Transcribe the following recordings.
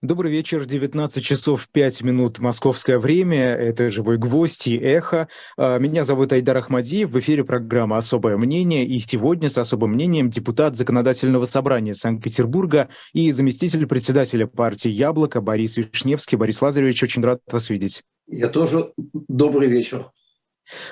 Добрый вечер, 19 часов 5 минут московское время, это «Живой гвоздь» и «Эхо». А, меня зовут Айдар Ахмадиев, в эфире программа «Особое мнение», и сегодня с особым мнением депутат Законодательного собрания Санкт-Петербурга и заместитель председателя партии «Яблоко» Борис Вишневский. Борис Лазаревич, очень рад вас видеть. Я тоже. Добрый вечер.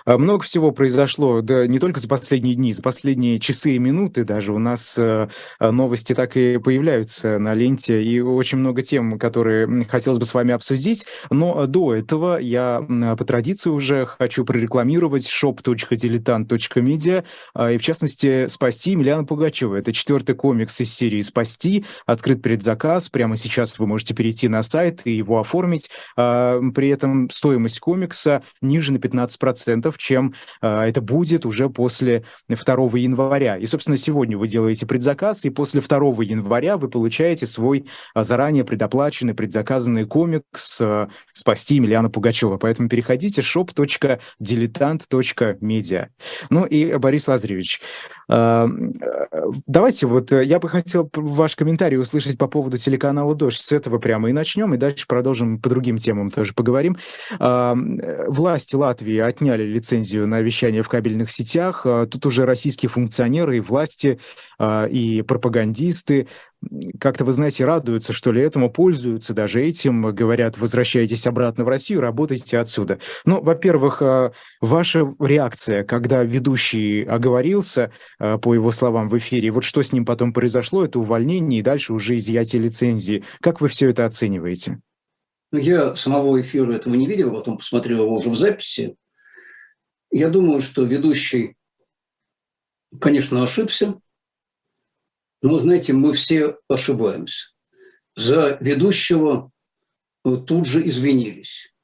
А, много всего произошло, да не только за последние дни, за последние часы и минуты даже у нас э, а, новости так и появляются на ленте, и очень много тем, которые хотелось бы с вами обсудить. Но до этого я по традиции уже хочу прорекламировать shop.diletant.media а, и, в частности, «Спасти» Емельяна Пугачева. Это четвертый комикс из серии «Спасти», открыт предзаказ. Прямо сейчас вы можете перейти на сайт и его оформить. При этом стоимость комикса ниже на 15% процентов, чем э, это будет уже после 2 января. И, собственно, сегодня вы делаете предзаказ, и после 2 января вы получаете свой э, заранее предоплаченный, предзаказанный комикс э, «Спасти Емельяна Пугачева». Поэтому переходите shop.diletant.media. Ну и, Борис Лазаревич, давайте вот э, я бы хотел ваш комментарий услышать по поводу телеканала «Дождь». С этого прямо и начнем, и дальше продолжим по другим темам тоже поговорим. Э, власти Латвии отняли лицензию на вещание в кабельных сетях. А, тут уже российские функционеры и власти, и пропагандисты как-то, вы знаете, радуются, что ли, этому, пользуются даже этим, говорят, возвращайтесь обратно в Россию, работайте отсюда. Ну, во-первых, а, ваша реакция, когда ведущий оговорился, по его словам, в эфире, вот что с ним потом произошло, это увольнение и дальше уже изъятие лицензии. Как вы все это оцениваете? Ну, я самого эфира этого не видел, потом посмотрел его уже в записи. Я думаю, что ведущий, конечно, ошибся, но, знаете, мы все ошибаемся. За ведущего э, тут же извинились.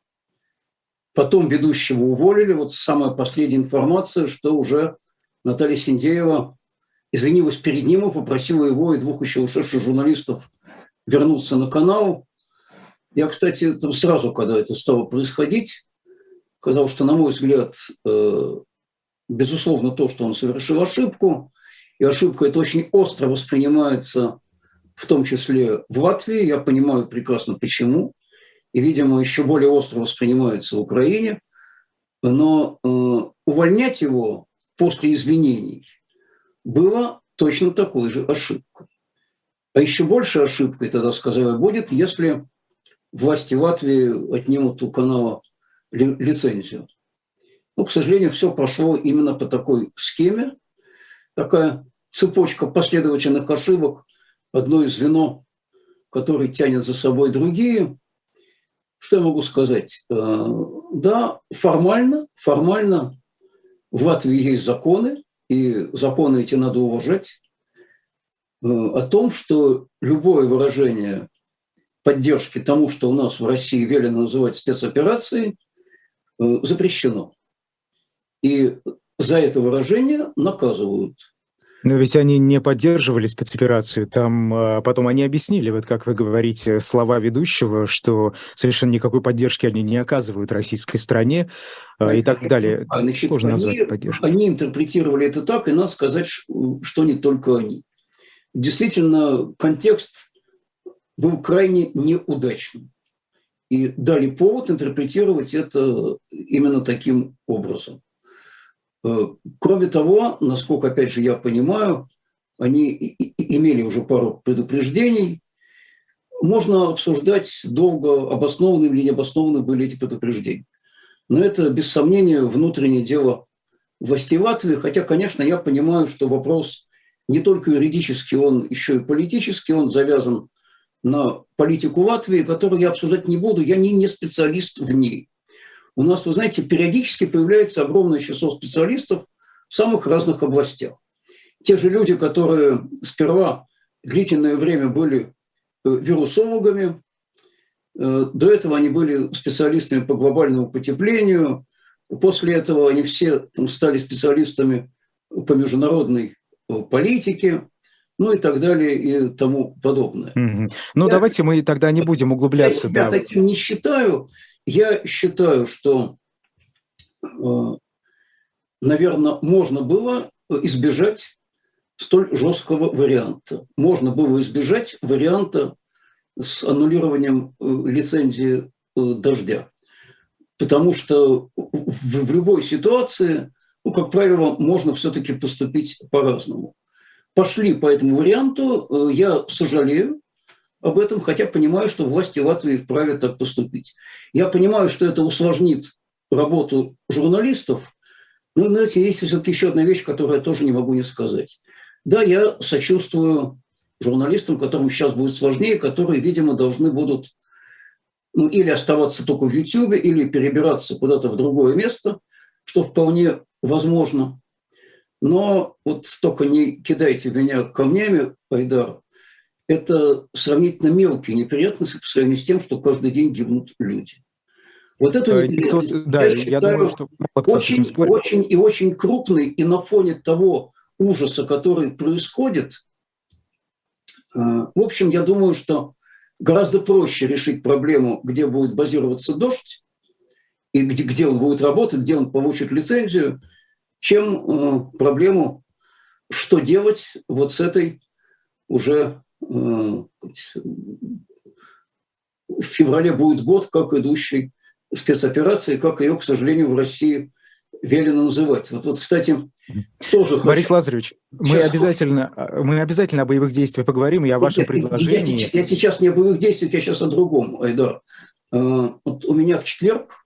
Потом ведущего уволили. Вот самая последняя информация, что уже Наталья Синдеева извинилась перед ним и попросила его и двух еще ушедших журналистов вернуться на канал. Я, кстати, там сразу, когда это стало происходить, сказал, что, на мой взгляд, э, безусловно, то, что он совершил ошибку, и ошибка это очень остро воспринимается, в том числе в Латвии, я понимаю прекрасно почему, и, видимо, еще более остро воспринимается в Украине, но э, увольнять его после извинений было точно такой же ошибкой. А еще больше ошибкой, тогда сказала, будет, если власти Латвии отнимут у канала лицензию. Но, к сожалению, все прошло именно по такой схеме. Такая цепочка последовательных ошибок, одно из звено, которое тянет за собой другие. Что я могу сказать? Э, да, формально, формально в Латвии есть законы, и законы эти надо уважать, э, о том, что любое выражение поддержки тому, что у нас в России велено называть спецоперацией – Э, запрещено. И за это выражение наказывают. Но ведь они не поддерживали спецоперацию. Там а, потом они объяснили, вот как вы говорите, слова ведущего, что совершенно никакой поддержки они не оказывают российской стране а, и так далее. А, значит, Сложно они, назвать поддержкой. Они интерпретировали это так, и надо сказать, что не только они. Действительно, контекст был крайне неудачным и дали повод интерпретировать это именно таким образом. Э, кроме того, насколько, опять же, я понимаю, они имели уже пару предупреждений. Можно обсуждать долго, обоснованные или необоснованные были эти предупреждения. Но это, без сомнения, внутреннее дело властей Латвии. Хотя, конечно, я понимаю, что вопрос не только юридический, он еще и политический, он завязан на политику Латвии, которую я обсуждать не буду, я не, не специалист в ней. У нас, вы знаете, периодически появляется огромное число специалистов в самых разных областях. Те же люди, которые сперва длительное время были э, вирусологами, э, до этого они были специалистами по глобальному потеплению, после этого они все там, стали специалистами по международной э, политике, ну и так далее и тому подобное. Mm-hmm. Ну, я, давайте мы тогда не будем углубляться. Я, да. я таким не считаю. Я считаю, что, э, наверное, можно было избежать столь жесткого варианта. Можно было избежать варианта с аннулированием э, лицензии дождя. Потому что в любой ситуации, ну, как правило, можно все-таки поступить по-разному. Пошли по этому варианту, я сожалею, об этом, хотя понимаю, что власти Латвии вправе так поступить. Я понимаю, что это усложнит работу журналистов, но, знаете, есть все-таки еще одна вещь, которую я тоже не могу не сказать. Да, я сочувствую журналистам, которым сейчас будет сложнее, которые, видимо, должны будут ну, или оставаться только в YouTube, или перебираться куда-то в другое место, что вполне возможно. Но вот только не кидайте меня камнями, Айдар, это сравнительно мелкие неприятности по сравнению с тем, что каждый день гибнут люди. Вот это Никто, да, я, я думаю, что очень, очень и очень крупный, и на фоне того ужаса, который происходит, э, в общем, я думаю, что гораздо проще решить проблему, где будет базироваться дождь, и где, где он будет работать, где он получит лицензию, чем э, проблему, что делать вот с этой уже в феврале будет год, как идущей спецоперации, как ее, к сожалению, в России велено называть. Вот, вот кстати, тоже Борис хочу... Лазаревич, мы обязательно, мы обязательно о боевых действиях поговорим и о вашем предложении. Я, я сейчас не о боевых действиях, я сейчас о другом, Айдар. Э, вот у меня в четверг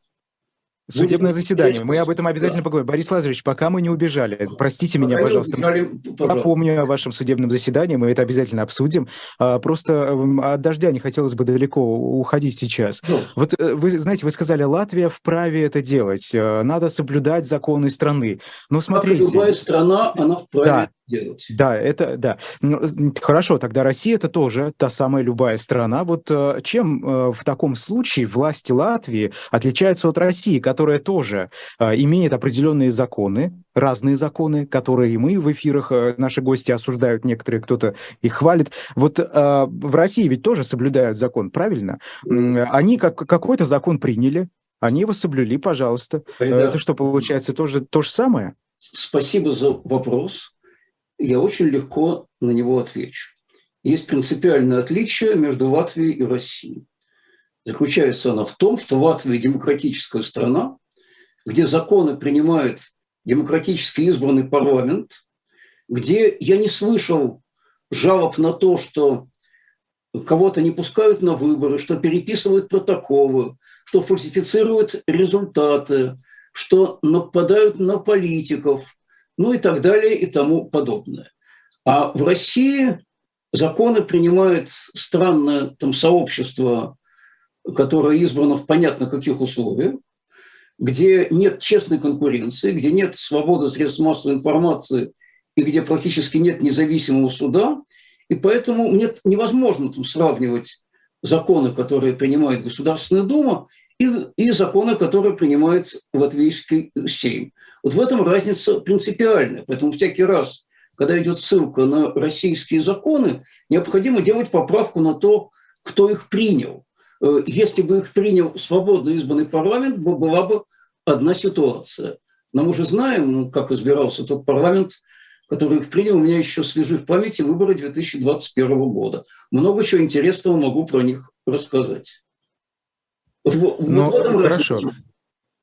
Судебное заседание. Мы об этом обязательно да. поговорим. Борис Лазаревич, пока мы не убежали, простите меня, пожалуйста. Убежали, пожалуйста. Напомню о вашем судебном заседании, мы это обязательно обсудим. А, просто эм, от дождя не хотелось бы далеко уходить сейчас. Да. Вот э, вы знаете, вы сказали, Латвия вправе это делать, э, надо соблюдать законы страны. Но смотрите... Как любая страна, она вправе да делать. Да, это да. Ну, хорошо, тогда Россия это тоже та самая любая страна. Вот э, чем э, в таком случае власти Латвии отличаются от России, которая тоже э, имеет определенные законы, разные законы, которые мы в эфирах, наши гости осуждают, некоторые кто-то их хвалит. Вот в России ведь тоже соблюдают закон, правильно? Они как, какой-то закон приняли, они его соблюли, пожалуйста. Да. Это что, получается, тоже то же самое? Спасибо за вопрос я очень легко на него отвечу. Есть принципиальное отличие между Латвией и Россией. Заключается оно в том, что Латвия – демократическая страна, где законы принимает демократически избранный парламент, где я не слышал жалоб на то, что кого-то не пускают на выборы, что переписывают протоколы, что фальсифицируют результаты, что нападают на политиков, ну и так далее и тому подобное. А в России законы принимает странное там сообщество, которое избрано в понятно каких условиях, где нет честной конкуренции, где нет свободы средств массовой информации и где практически нет независимого суда. И поэтому нет, невозможно там сравнивать законы, которые принимает Государственная Дума, и, и законы, которые принимает Латвийский Сейм. Вот в этом разница принципиальная. Поэтому всякий раз, когда идет ссылка на российские законы, необходимо делать поправку на то, кто их принял. Э, если бы их принял свободно избранный парламент, была бы одна ситуация. Но мы уже знаем, ну, как избирался тот парламент, который их принял. У меня еще свежи в памяти выборы 2021 года. Много чего интересного могу про них рассказать. Вот, вот Но, в этом хорошо. Разница.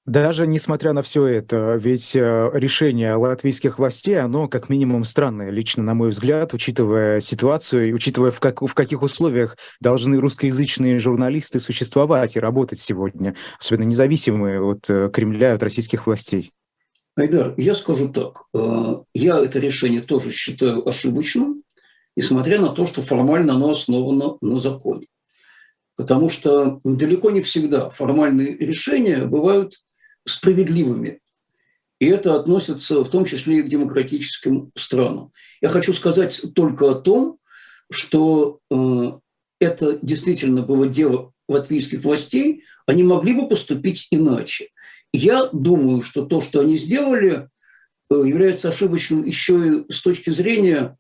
Даже несмотря на все это, ведь э, решение латвийских властей, оно как минимум странное, лично на мой взгляд, учитывая ситуацию и учитывая, в, как, в каких условиях должны русскоязычные журналисты существовать и работать сегодня, особенно независимые от э, Кремля, от российских властей. Айдар, я скажу так. Э, я это решение тоже считаю ошибочным, несмотря на то, что формально оно основано на законе. Потому что далеко не всегда формальные решения бывают справедливыми. И это относится в том числе и к демократическим странам. Я хочу сказать только о том, что э, это действительно было дело латвийских властей, они могли бы поступить иначе. Я думаю, что то, что они сделали, э, является ошибочным еще и с точки зрения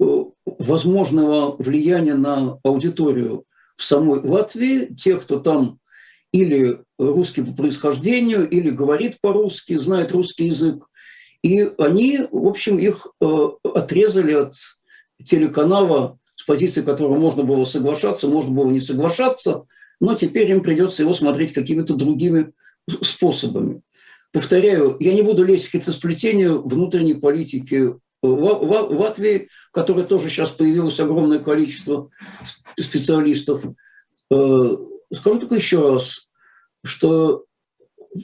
э, возможного влияния на аудиторию в самой Латвии. Те, кто там или русский по происхождению, или говорит по-русски, знает русский язык. И они, в общем, их э, отрезали от телеканала с позицией которого можно было соглашаться, можно было не соглашаться, но теперь им придется его смотреть какими-то другими способами. Повторяю, я не буду лезть в хитросплетение внутренней политики в Латвии, в которой тоже сейчас появилось огромное количество специалистов. Скажу только еще раз, что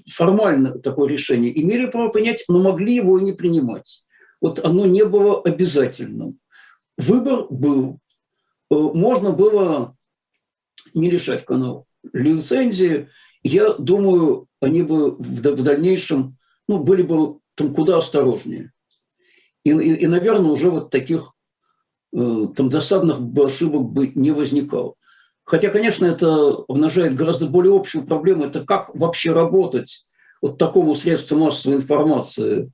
формально такое решение имели право принять, но могли его и не принимать. Вот оно не было обязательным. Выбор был. Э, можно было не лишать канал лицензии. Я думаю, они бы в дальнейшем ну, были бы там куда осторожнее. И, и, и, наверное, уже вот таких э, там досадных ошибок бы не возникало. Хотя, конечно, это обнажает гораздо более общую проблему. Это как вообще работать вот такому средству массовой информации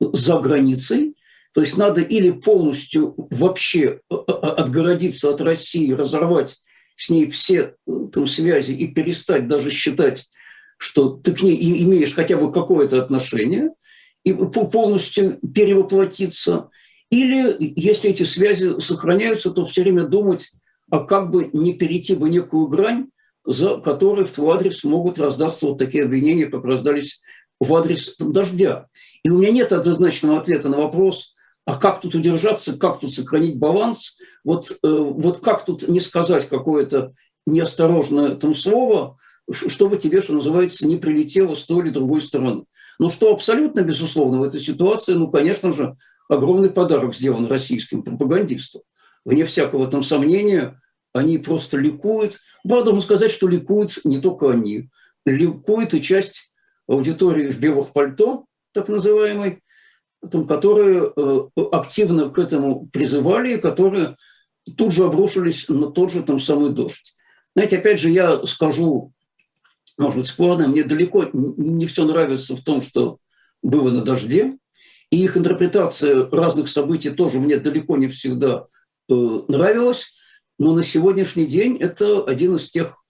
за границей. То есть надо или полностью вообще э, э, отгородиться от России, разорвать с ней все там, связи и перестать даже считать, что ты к ней имеешь хотя бы какое-то отношение – и полностью перевоплотиться. Или, если эти связи сохраняются, то все время думать, а как бы не перейти бы некую грань, за которой в твой адрес могут раздаться вот такие обвинения, как раздались в адрес дождя. И у меня нет однозначного ответа на вопрос, а как тут удержаться, как тут сохранить баланс, вот, э, вот как тут не сказать какое-то неосторожное там слово, чтобы тебе, что называется, не прилетело с той или другой стороны. Но что абсолютно безусловно в этой ситуации, ну, конечно же, огромный подарок сделан российским пропагандистам. Вне всякого там сомнения, они просто ликуют. Правда, должен сказать, что ликуют не только они. Ликует и часть аудитории в белых пальто, так называемой, там, которые э, активно к этому призывали, и которые тут же обрушились на тот же там самый дождь. Знаете, опять же, я скажу может быть, спорно. Мне далеко не все нравится в том, что было на дожде. И их интерпретация разных событий тоже мне далеко не всегда э, нравилась. Но на сегодняшний день это один из тех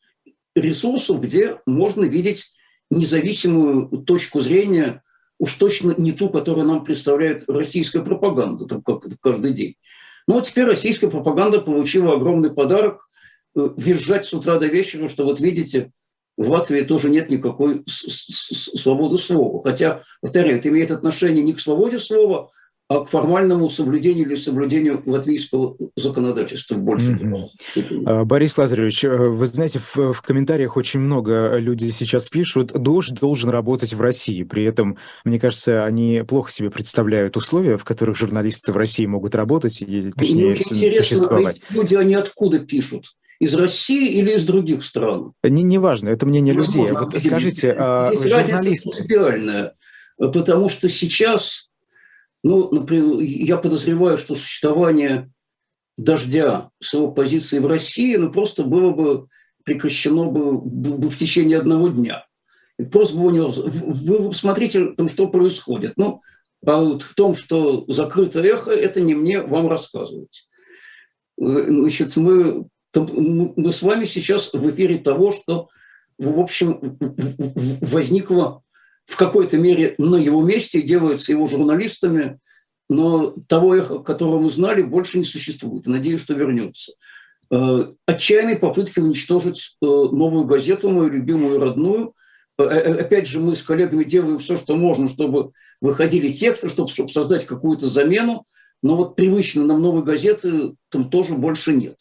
ресурсов, где можно видеть независимую точку зрения, уж точно не ту, которую нам представляет российская пропаганда там, как каждый день. Ну, теперь российская пропаганда получила огромный подарок э, визжать с утра до вечера, что вот видите, в Латвии тоже нет никакой свободы слова. Хотя, повторяю, это имеет отношение не к свободе слова, а к формальному соблюдению или соблюдению латвийского законодательства больше. Mm-hmm. Борис Лазаревич, э, вы знаете, в, в комментариях очень много людей сейчас пишут, дождь должен работать в России. При этом, мне кажется, они плохо себе представляют условия, в которых журналисты в России могут работать или, точнее, ну, существовать. Люди, они откуда пишут? из России или из других стран? Не, не важно, это мнение ну, людей. Вот скажите, а, журналисты... потому что сейчас, ну, например, я подозреваю, что существование дождя с его позиции в России, ну, просто было бы прекращено бы, бы в течение одного дня. И просто бы не... Вы посмотрите, там, что происходит. Ну, а вот в том, что закрыто эхо, это не мне вам рассказывать. Э, значит, мы мы с вами сейчас в эфире того, что, в общем, возникло в какой-то мере на его месте, делается его журналистами, но того эхо, которого мы знали, больше не существует. надеюсь, что вернется. Э, отчаянные попытки уничтожить э, новую газету, мою любимую родную. Э, опять же, мы с коллегами делаем все, что можно, чтобы выходили тексты, чтобы, чтобы создать какую-то замену, но вот привычно нам новой газеты там тоже больше нет.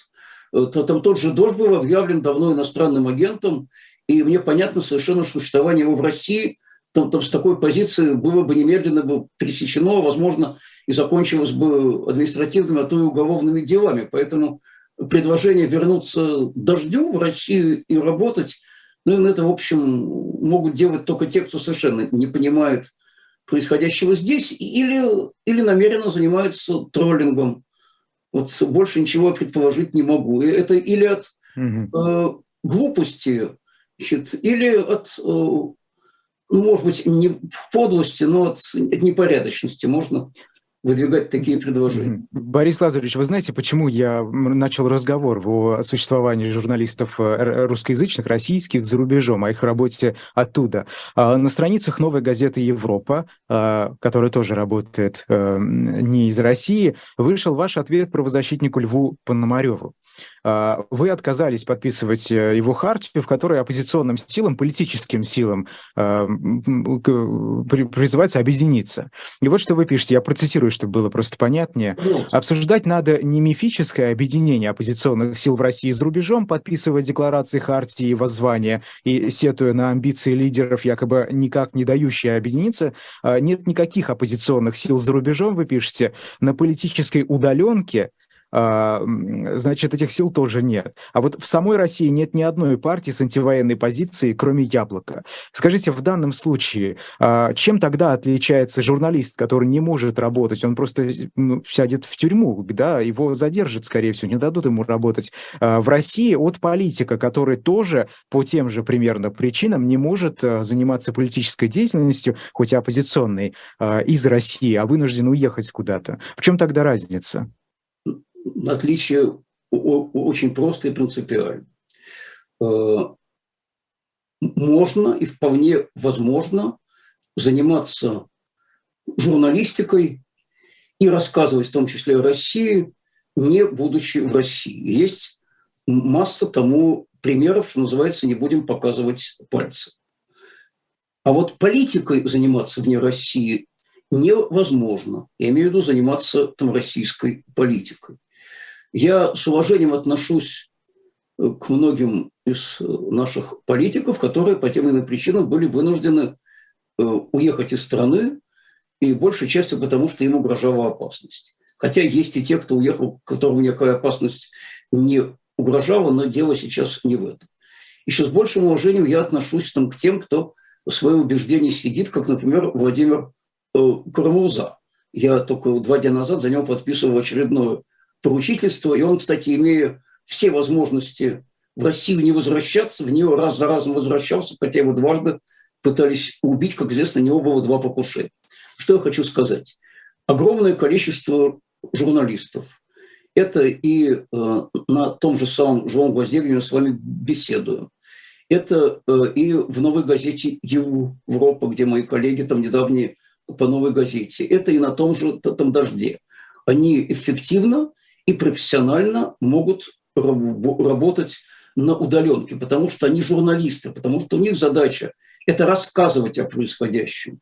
Там тот же Дождь был объявлен давно иностранным агентом, и мне понятно совершенно, существование его в России там, там с такой позиции было бы немедленно бы пресечено, возможно, и закончилось бы административными, а то и уголовными делами. Поэтому предложение вернуться дождю в Россию и работать, ну, это, в общем, могут делать только те, кто совершенно не понимает происходящего здесь или, или намеренно занимаются троллингом вот больше ничего предположить не могу. Это или от э, глупости, значит, или от, э, ну, может быть, не подлости, но от, от непорядочности можно выдвигать такие предложения. Борис Лазаревич, вы знаете, почему я начал разговор о существовании журналистов э, русскоязычных, российских за рубежом, о их работе оттуда? А, на страницах новой газеты «Европа», а, которая тоже работает э, не из России, вышел ваш ответ правозащитнику Льву Пономареву. А, вы отказались подписывать э, его хартию, в которой оппозиционным силам, политическим силам призывается объединиться. И вот что вы пишете, я процитирую, чтобы было просто понятнее. Обсуждать надо не мифическое объединение оппозиционных сил в России за рубежом, подписывая декларации хартии и воззвания и сетуя на амбиции лидеров, якобы никак не дающие объединиться. А, нет никаких оппозиционных сил за рубежом, вы пишете, на политической удаленке а, значит, этих сил тоже нет. А вот в самой России нет ни одной партии с антивоенной позицией, кроме «Яблока». Скажите, в данном случае, а, чем тогда отличается журналист, который не может работать, он просто ну, сядет в тюрьму, да, его задержат, скорее всего, не дадут ему работать а, в России от политика, который тоже по тем же примерно причинам не может заниматься политической деятельностью, хоть и оппозиционной, из России, а вынужден уехать куда-то. В чем тогда разница? Отличие очень просто и принципиально. Э, можно и вполне возможно заниматься журналистикой и рассказывать в том числе о России, не будучи в России. Есть масса тому примеров, что называется, не будем показывать пальцы. А вот политикой заниматься вне России невозможно. Я имею в виду заниматься там российской политикой. Я с уважением отношусь э, к многим из э, наших политиков, которые по тем или иным причинам были вынуждены э, уехать из страны, и большей частью потому, что им угрожала опасность. Хотя есть и те, кто уехал, которому никакая опасность не угрожала, но дело сейчас не в этом. Еще с большим уважением я отношусь там, к тем, кто свое убеждение сидит, как, например, Владимир э, Карамурза. Я только два дня назад за него подписывал очередную поручительство, и он, кстати, имея все возможности в Россию не возвращаться, в нее раз за разом возвращался, хотя его дважды пытались убить, как известно, у него было два покушения. Что я хочу сказать? Огромное количество журналистов. Это и э, на том же самом живом гвозде, где мы с вами беседуем. Это э, и в новой газете Европа, где мои коллеги там недавние по новой газете. Это и на том же там дожде. Они эффективно и профессионально могут работать на удаленке, потому что они журналисты, потому что у них задача – это рассказывать о происходящем.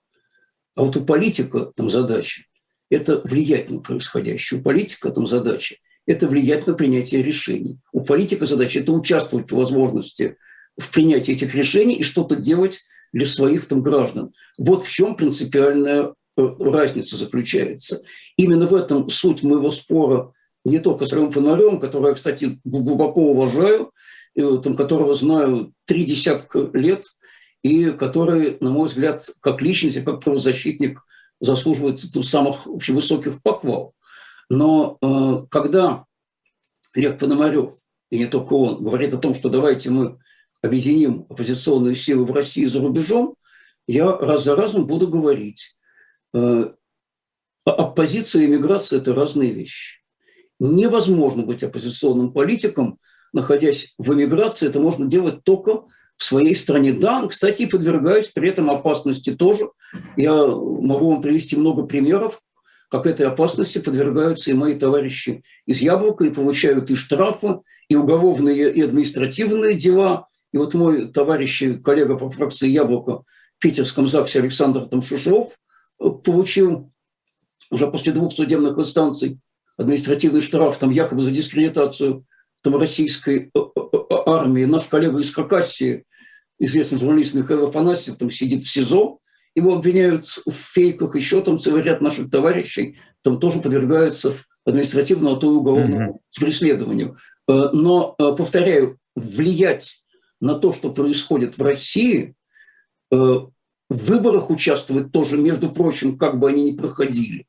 А вот у политика там задача – это влиять на происходящее. У политика там задача – это влиять на принятие решений. У политика задача – это участвовать по возможности в принятии этих решений и что-то делать для своих там граждан. Вот в чем принципиальная э, разница заключается. Именно в этом суть моего спора не только с Ромом Фонарем, которого я, кстати, глубоко уважаю, там, которого знаю три десятка лет, и который, на мой взгляд, как личность, как правозащитник, заслуживает самых высоких похвал. Но э, когда Лев Пономарев, и не только он, говорит о том, что давайте мы объединим оппозиционные силы в России и за рубежом, я раз за разом буду говорить, э, оппозиция и миграция – это разные вещи невозможно быть оппозиционным политиком, находясь в эмиграции. Это можно делать только в своей стране. Да, кстати, и подвергаюсь при этом опасности тоже. Я могу вам привести много примеров, как этой опасности подвергаются и мои товарищи из Яблока, и получают и штрафы, и уголовные, и административные дела. И вот мой товарищ и коллега по фракции Яблоко в Питерском ЗАГСе Александр Тамшишов э, получил уже после двух судебных инстанций административный штраф там якобы за дискредитацию там, российской э, э, э, армии. Наш коллега из Хакасии, известный журналист Михаил Афанасьев, там сидит в СИЗО, его обвиняют в фейках, еще там целый ряд наших товарищей там тоже подвергаются административному, а то и уголовному mm-hmm. преследованию. Но, повторяю, влиять на то, что происходит в России, в выборах участвовать тоже, между прочим, как бы они ни проходили,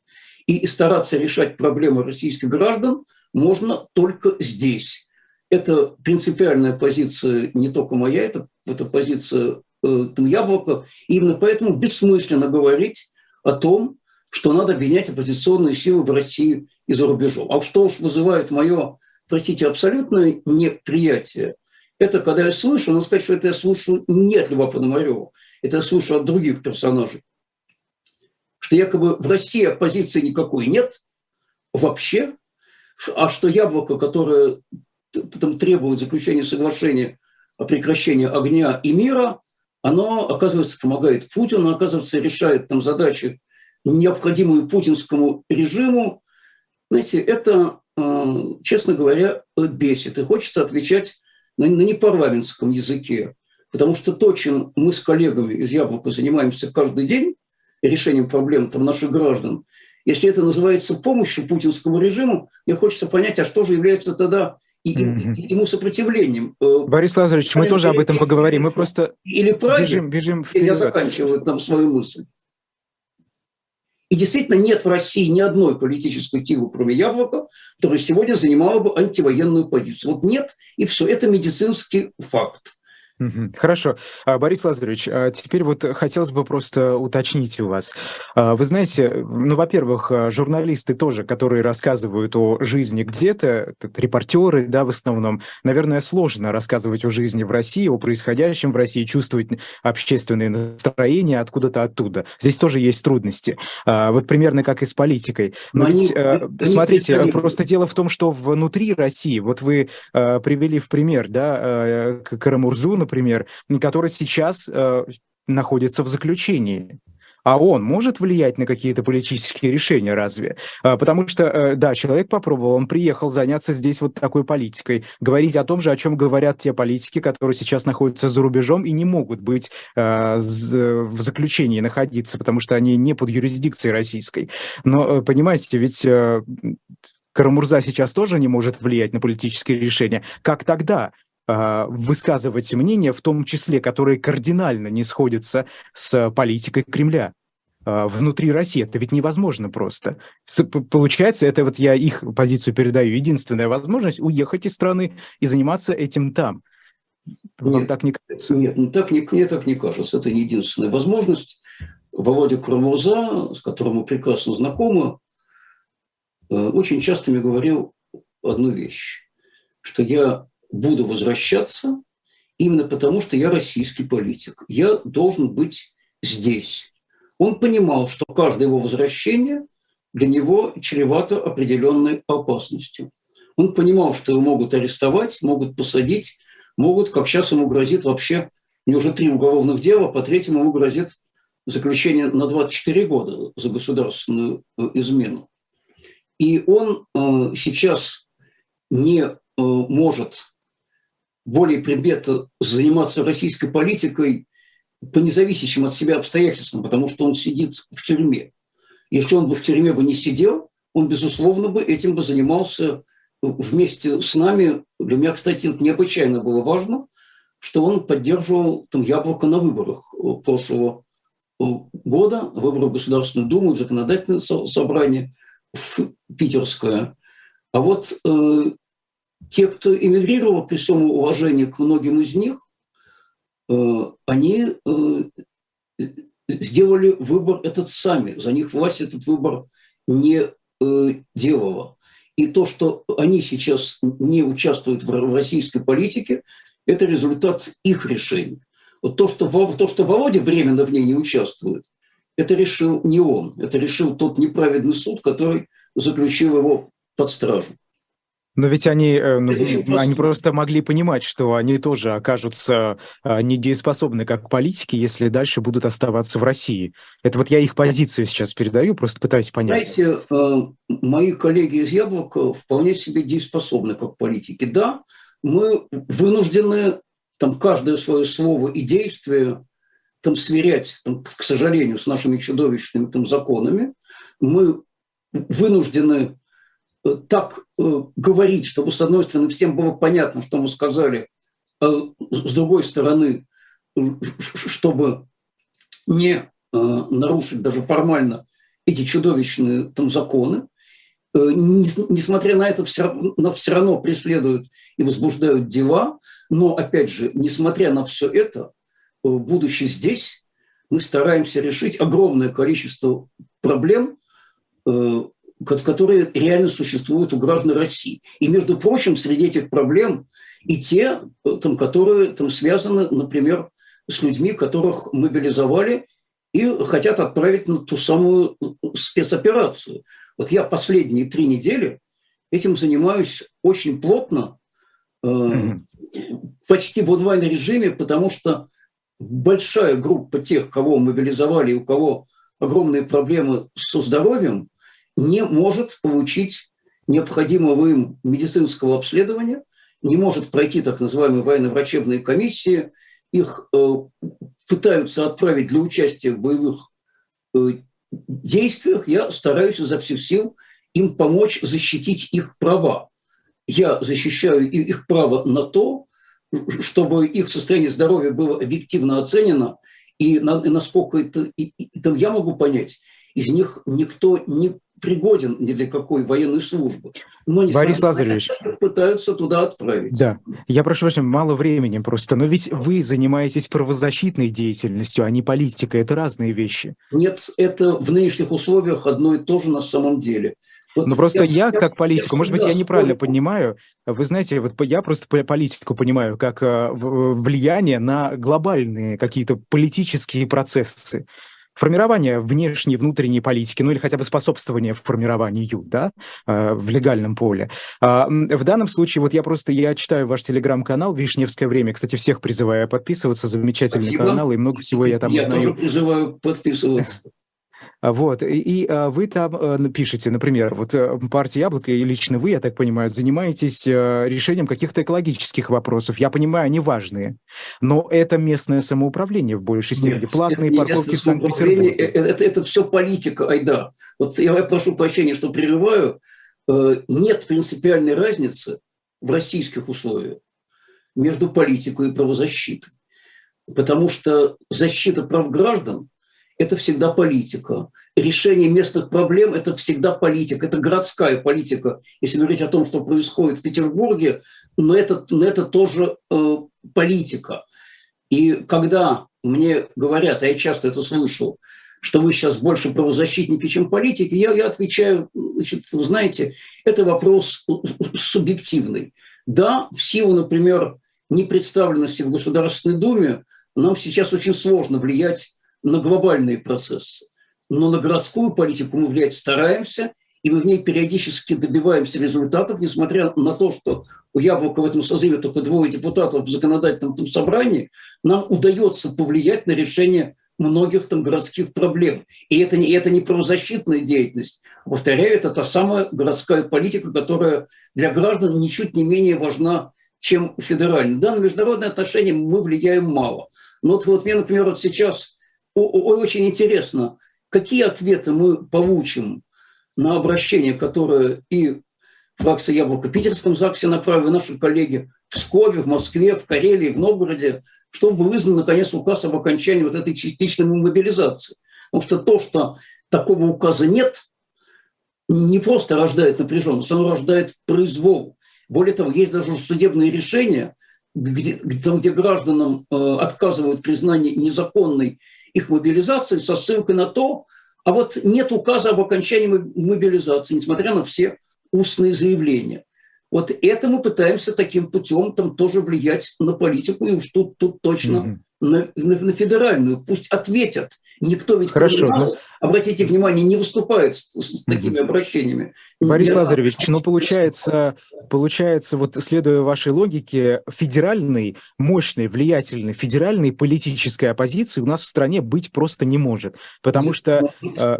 и стараться решать проблемы российских граждан можно только здесь. Это принципиальная позиция не только моя, это, это позиция э, там, Яблока. И именно поэтому бессмысленно говорить о том, что надо объединять оппозиционные силы в России и за рубежом. А что уж вызывает мое, простите, абсолютное неприятие, это когда я слышу, надо сказать, что это я слышу не от Льва Пономарева, это я слышу от других персонажей, что якобы в России оппозиции никакой нет вообще, а что яблоко, которое там требует заключения соглашения о прекращении огня и мира, оно, оказывается, помогает Путину, оказывается, решает там задачи, необходимые путинскому режиму. Знаете, это, э, честно говоря, бесит. И хочется отвечать на, на непарламентском языке. Потому что то, чем мы с коллегами из «Яблока» занимаемся каждый день, решением проблем там, наших граждан, если это называется помощью путинскому режиму, мне хочется понять, а что же является тогда и, mm-hmm. ему сопротивлением. Э, Борис Лазаревич, мы тоже об этом поговорим. Мы просто или бежим, бежим вперед. Я заканчиваю там свою мысль. И действительно нет в России ни одной политической силы, кроме Яблока, которая сегодня занимала бы антивоенную позицию. Вот нет, и все. Это медицинский факт. Хорошо. А, Борис Лазаревич, а теперь вот хотелось бы просто уточнить у вас. А, вы знаете, ну, во-первых, журналисты тоже, которые рассказывают о жизни где-то, репортеры, да, в основном, наверное, сложно рассказывать о жизни в России, о происходящем в России, чувствовать общественные настроения откуда-то оттуда. Здесь тоже есть трудности. Вот примерно как и с политикой. Но, Но ведь, они, смотрите, они... просто дело в том, что внутри России, вот вы привели в пример, да, Карамурзу, например, который сейчас э, находится в заключении. А он может влиять на какие-то политические решения, разве? А, потому что, э, да, человек попробовал, он приехал заняться здесь вот такой политикой, говорить о том же, о чем говорят те политики, которые сейчас находятся за рубежом и не могут быть э, в заключении находиться, потому что они не под юрисдикцией российской. Но, э, понимаете, ведь э, Карамурза сейчас тоже не может влиять на политические решения. Как тогда? А, высказывать мнения, в том числе, которые кардинально не сходятся с политикой Кремля а, внутри России. Это ведь невозможно просто. Получается, это вот я их позицию передаю, единственная возможность уехать из страны и заниматься этим там. Вам нет, так не кажется? Нет, ну так не, мне так не кажется. Это не единственная возможность. Володя Крамурза, с которым мы прекрасно знакомы, э, очень часто мне говорил одну вещь, что я буду возвращаться именно потому, что я российский политик. Я должен быть здесь. Он понимал, что каждое его возвращение для него чревато определенной опасностью. Он понимал, что его могут арестовать, могут посадить, могут, как сейчас ему грозит вообще, у него уже три уголовных дела, по третьему ему грозит заключение на 24 года за государственную э, измену. И он э, сейчас не э, может более предмета заниматься российской политикой по независящим от себя обстоятельствам, потому что он сидит в тюрьме. Если он бы в тюрьме бы не сидел, он, безусловно, бы этим бы занимался вместе с нами. Для меня, кстати, необычайно было важно, что он поддерживал там яблоко на выборах прошлого года, выборы в Государственную Думу, в законодательное собрание, в Питерское. А вот э, те, кто эмигрировал, при всем уважении к многим из них, э, они э, сделали выбор этот сами. За них власть этот выбор не э, делала. И то, что они сейчас не участвуют в российской политике, это результат их решений. Вот то, что, то, что Володя временно в ней не участвует, это решил не он, это решил тот неправедный суд, который заключил его под стражу. Но ведь они, э, ну, они просто могли понимать, что они тоже окажутся а, недееспособны как политики, если дальше будут оставаться в России. Это вот я их позицию сейчас передаю, просто пытаюсь понять. Знаете, э, мои коллеги из «Яблока» вполне себе дееспособны как политики. Да, мы вынуждены там каждое свое слово и действие там сверять, там, к сожалению, с нашими чудовищными там законами. Мы вынуждены так э, говорить, чтобы, с одной стороны, всем было понятно, что мы сказали, а с другой стороны, чтобы не нарушить даже формально эти чудовищные там законы, несмотря на это, все равно, все равно преследуют и возбуждают дела, но, опять же, несмотря на все это, будучи здесь, мы стараемся решить огромное количество проблем, э, которые реально существуют у граждан России. И, между прочим, среди этих проблем и те, э, там, которые там, связаны, например, с людьми, которых мобилизовали и хотят отправить на ту самую спецоперацию. Вот я последние три недели этим занимаюсь очень плотно, mm-hmm. почти в онлайн-режиме, потому что большая группа тех, кого мобилизовали и у кого огромные проблемы со здоровьем, не может получить необходимого им медицинского обследования, не может пройти так называемые военно-врачебные комиссии, их э, пытаются отправить для участия в боевых э, действиях, я стараюсь изо всех сил им помочь защитить их права. Я защищаю их право на то, чтобы их состояние здоровья было объективно оценено, и, на, и насколько это, и, я могу понять, из них никто не пригоден ни для какой военной службы. Но не Борис Лазаревич. пытаются туда отправить. Да. Я прошу прощения, мало времени просто. Но ведь вы занимаетесь правозащитной деятельностью, а не политикой. Это разные вещи. Нет, это в нынешних условиях одно и то же на самом деле. Вот Но просто я, я как политику, может быть, я неправильно спорю. понимаю. Вы знаете, вот я просто политику понимаю как э, влияние на глобальные какие-то политические процессы формирование внешней и внутренней политики, ну или хотя бы способствование формированию, да, э, в легальном поле. А, в данном случае, вот я просто, я читаю ваш телеграм-канал «Вишневское время», кстати, всех призываю подписываться, замечательный Спасибо. канал, и много всего я там я узнаю. Я тоже призываю подписываться. Вот, и, а, вы там э, пишете, например, вот э, партия «Яблоко» и лично вы, я так понимаю, занимаетесь э, решением каких-то экологических вопросов. Я понимаю, они важные, но это местное самоуправление в большей степени, Нет, платные парковки в Санкт-Петербурге. Это, это, это все политика, айда. Вот я прошу прощения, что прерываю. Нет принципиальной разницы в российских условиях между политикой и правозащитой. Потому что защита прав граждан это всегда политика. Решение местных проблем – это всегда политика, это городская политика. Если говорить о том, что происходит в Петербурге, но это, но это тоже э, политика. И когда мне говорят, а я часто это слышу, что вы сейчас больше правозащитники, чем политики, я, я отвечаю, значит, вы знаете, это вопрос субъективный. Да, в силу, например, непредставленности в Государственной Думе нам сейчас очень сложно влиять на глобальные процессы. Но на городскую политику мы влиять стараемся, и мы в ней периодически добиваемся результатов, несмотря на то, что у Яблока в этом созыве только двое депутатов в законодательном там собрании, нам удается повлиять на решение многих там городских проблем. И это не, это не правозащитная деятельность. Повторяю, это та самая городская политика, которая для граждан ничуть не менее важна, чем федеральная. Да, на международные отношения мы влияем мало. Но вот, вот мне, например, вот сейчас очень интересно, какие ответы мы получим на обращение, которое и фракция «Яблоко» в Питерском ЗАГСе направили наши коллеги в Пскове, в Москве, в Карелии, в Новгороде, чтобы вызван, наконец, указ об окончании вот этой частичной мобилизации. Потому что то, что такого указа нет, не просто рождает напряженность, оно рождает произвол. Более того, есть даже судебные решения, где, где гражданам э, отказывают признание незаконной их мобилизации со ссылкой на то, а вот нет указа об окончании мобилизации, несмотря на все устные заявления. Вот это мы пытаемся таким путем там тоже влиять на политику, и уж тут, тут точно mm-hmm на, на, на федеральную, пусть ответят. Никто ведь, Хорошо, но... обратите внимание, не выступает с, с такими обращениями. Борис Лазаревич, ну получается, получается, вот следуя вашей логике, федеральной, мощной, влиятельной, федеральной политической оппозиции у нас в стране быть просто не может, потому что Э,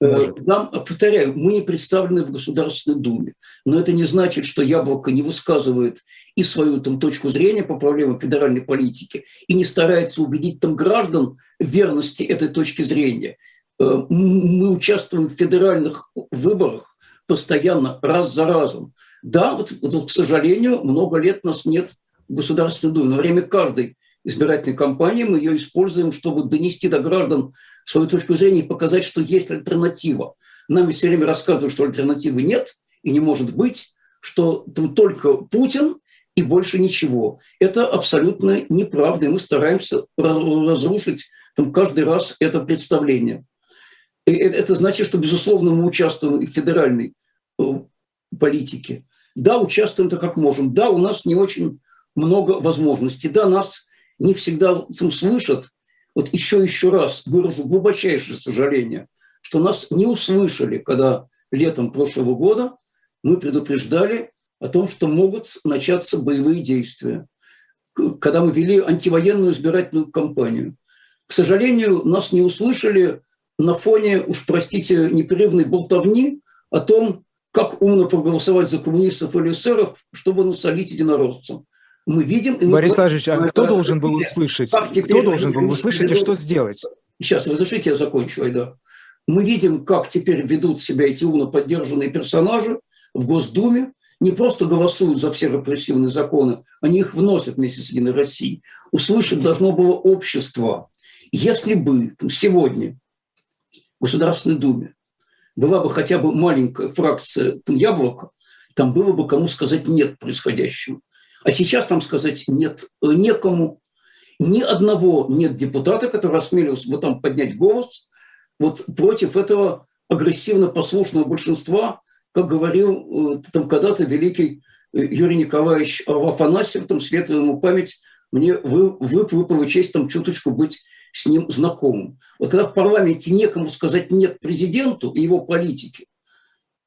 Может. Нам, повторяю, мы не представлены в Государственной Думе, но это не значит, что Яблоко не высказывает и свою там точку зрения по проблемам федеральной политики и не старается убедить там граждан в верности этой точки зрения. Э, мы участвуем в федеральных выборах постоянно, раз за разом. Да, вот, вот, к сожалению, много лет нас нет в Государственной Думе. На время каждой избирательной кампании мы ее используем, чтобы донести до граждан свою точку зрения и показать, что есть альтернатива. Нам все время рассказывают, что альтернативы нет и не может быть, что там только Путин и больше ничего. Это абсолютно неправда, и мы стараемся разрушить там каждый раз это представление. это значит, что, безусловно, мы участвуем и в федеральной политике. Да, участвуем-то как можем. Да, у нас не очень много возможностей. Да, нас не всегда слышат. Вот еще еще раз выражу глубочайшее сожаление, что нас не услышали, когда летом прошлого года мы предупреждали о том, что могут начаться боевые действия, когда мы вели антивоенную избирательную кампанию. К сожалению, нас не услышали на фоне, уж простите, непрерывной болтовни о том, как умно проголосовать за коммунистов или эсеров, чтобы насолить единороссцам. Мы видим... И мы Борис Владимирович, а кто должен был услышать? Кто должен был услышать и что сделать? Сейчас, разрешите, я закончу, Айда. Мы видим, как теперь ведут себя эти умно поддержанные персонажи в Госдуме, не просто голосуют за все репрессивные законы, они их вносят вместе с Единой Россией. Услышать должно было общество. Если бы сегодня в Государственной Думе была бы хотя бы маленькая фракция там, яблока, там было бы кому сказать «нет» происходящему. А сейчас там сказать «нет» э, некому. Ни одного нет депутата, который осмелился бы там поднять голос вот против этого агрессивно-послушного большинства, как говорил э, там когда-то великий э, Юрий Николаевич Афанасьев, там светлая ему память, мне вы, вы, выпала честь там чуточку быть с ним знакомым. Вот когда в парламенте некому сказать «нет» президенту и его политике,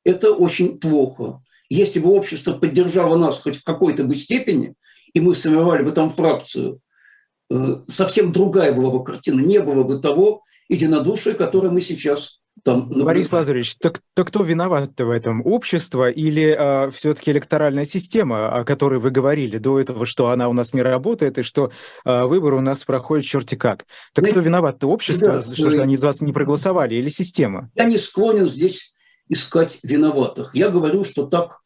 это очень плохо. Если бы общество поддержало нас хоть в какой-то бы степени, и мы сформировали бы там фракцию, э, совсем другая была бы картина. Не было бы того единодушия, которое мы сейчас там наблюдаем. Борис Лазаревич, так, так кто виноват в этом? Общество или э, все-таки электоральная система, о которой вы говорили до этого, что она у нас не работает и что э, выборы у нас проходят черти как? Так Знаете, кто виноват-то? Общество, да, что вы... они из вас не проголосовали или система? Я не склонен здесь искать виноватых. Я говорю, что так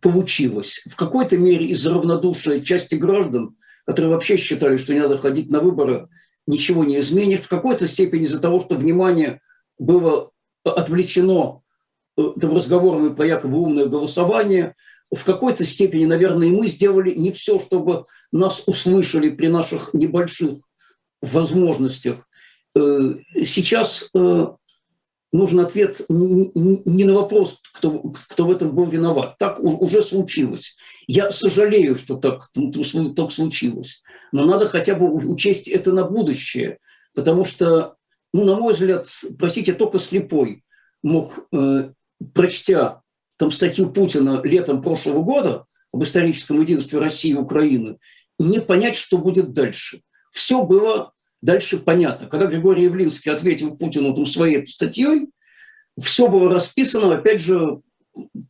получилось. В какой-то мере из-за равнодушия части граждан, которые вообще считали, что не надо ходить на выборы, ничего не изменит. В какой-то степени из-за того, что внимание было отвлечено э, там, разговорами про якобы умное голосование, в какой-то степени, наверное, и мы сделали не все, чтобы нас услышали при наших небольших возможностях. Э, сейчас э, нужен ответ не на вопрос, кто, кто в этом был виноват. Так уже случилось. Я сожалею, что так, так случилось. Но надо хотя бы учесть это на будущее. Потому что, ну, на мой взгляд, простите, только слепой мог, э, прочтя там статью Путина летом прошлого года об историческом единстве России и Украины, не понять, что будет дальше. Все было Дальше понятно. Когда Григорий Явлинский ответил Путину там своей статьей, все было расписано, опять же,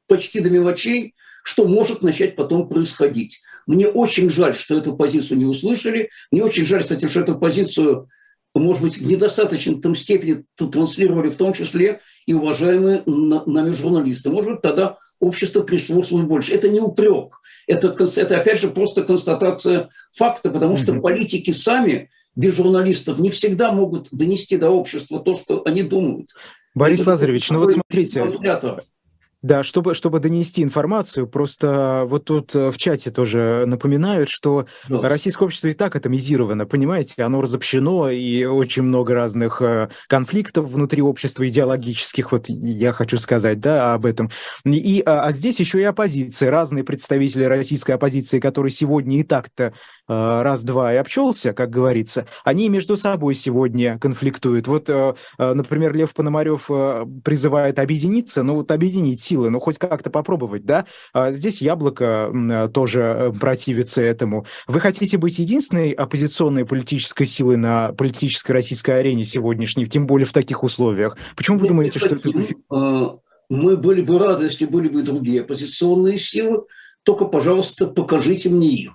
почти до мелочей, что может начать потом происходить. Мне очень жаль, что эту позицию не услышали. Мне очень жаль, кстати, что эту позицию, может быть, в недостаточной там степени транслировали в том числе и уважаемые нами журналисты. Может быть, тогда общество пришло больше. Это не упрек. Это, это, опять же, просто констатация факта, потому что политики сами без журналистов не всегда могут донести до общества то, что они думают. Борис Это Лазаревич, ну вот смотрите, да, чтобы, чтобы донести информацию, просто вот тут э, в чате тоже напоминают, что да. российское общество и так атомизировано, понимаете, оно разобщено, и очень много разных э, конфликтов внутри общества идеологических, вот я хочу сказать, да, об этом. И, а, а здесь еще и оппозиция, разные представители российской оппозиции, которые сегодня и так-то э, раз-два и обчелся, как говорится, они между собой сегодня конфликтуют. Вот, например, Лев Пономарев призывает объединиться, но вот объединить силы но хоть как-то попробовать, да? А здесь Яблоко э, тоже э, противится этому. Вы хотите быть единственной оппозиционной политической силой на политической российской арене сегодняшней, тем более в таких условиях? Почему вы думаете, что это... А, мы были бы рады, если были бы другие оппозиционные силы, только, пожалуйста, покажите мне их.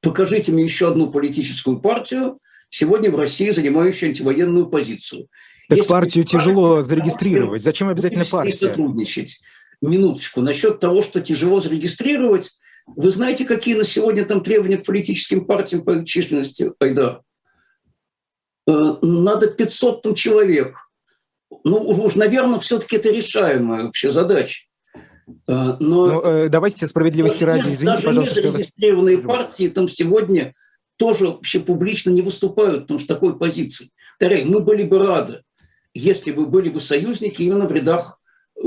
Покажите мне еще одну политическую партию, сегодня в России занимающую антивоенную позицию. Так Если партию тяжело зарегистрировать. Зачем обязательно партия? сотрудничать минуточку, насчет того, что тяжело зарегистрировать. Вы знаете, какие на сегодня там требования к политическим партиям по численности, Айдар? Э, надо 500 там человек. Ну, уж, наверное, все-таки это решаемая вообще задача. Э, но ну, э, давайте справедливости ради, извините, даже пожалуйста. Зарегистрированные что партии там сегодня тоже вообще публично не выступают там, с такой позицией. Повторяю, мы были бы рады, если бы были бы союзники именно в рядах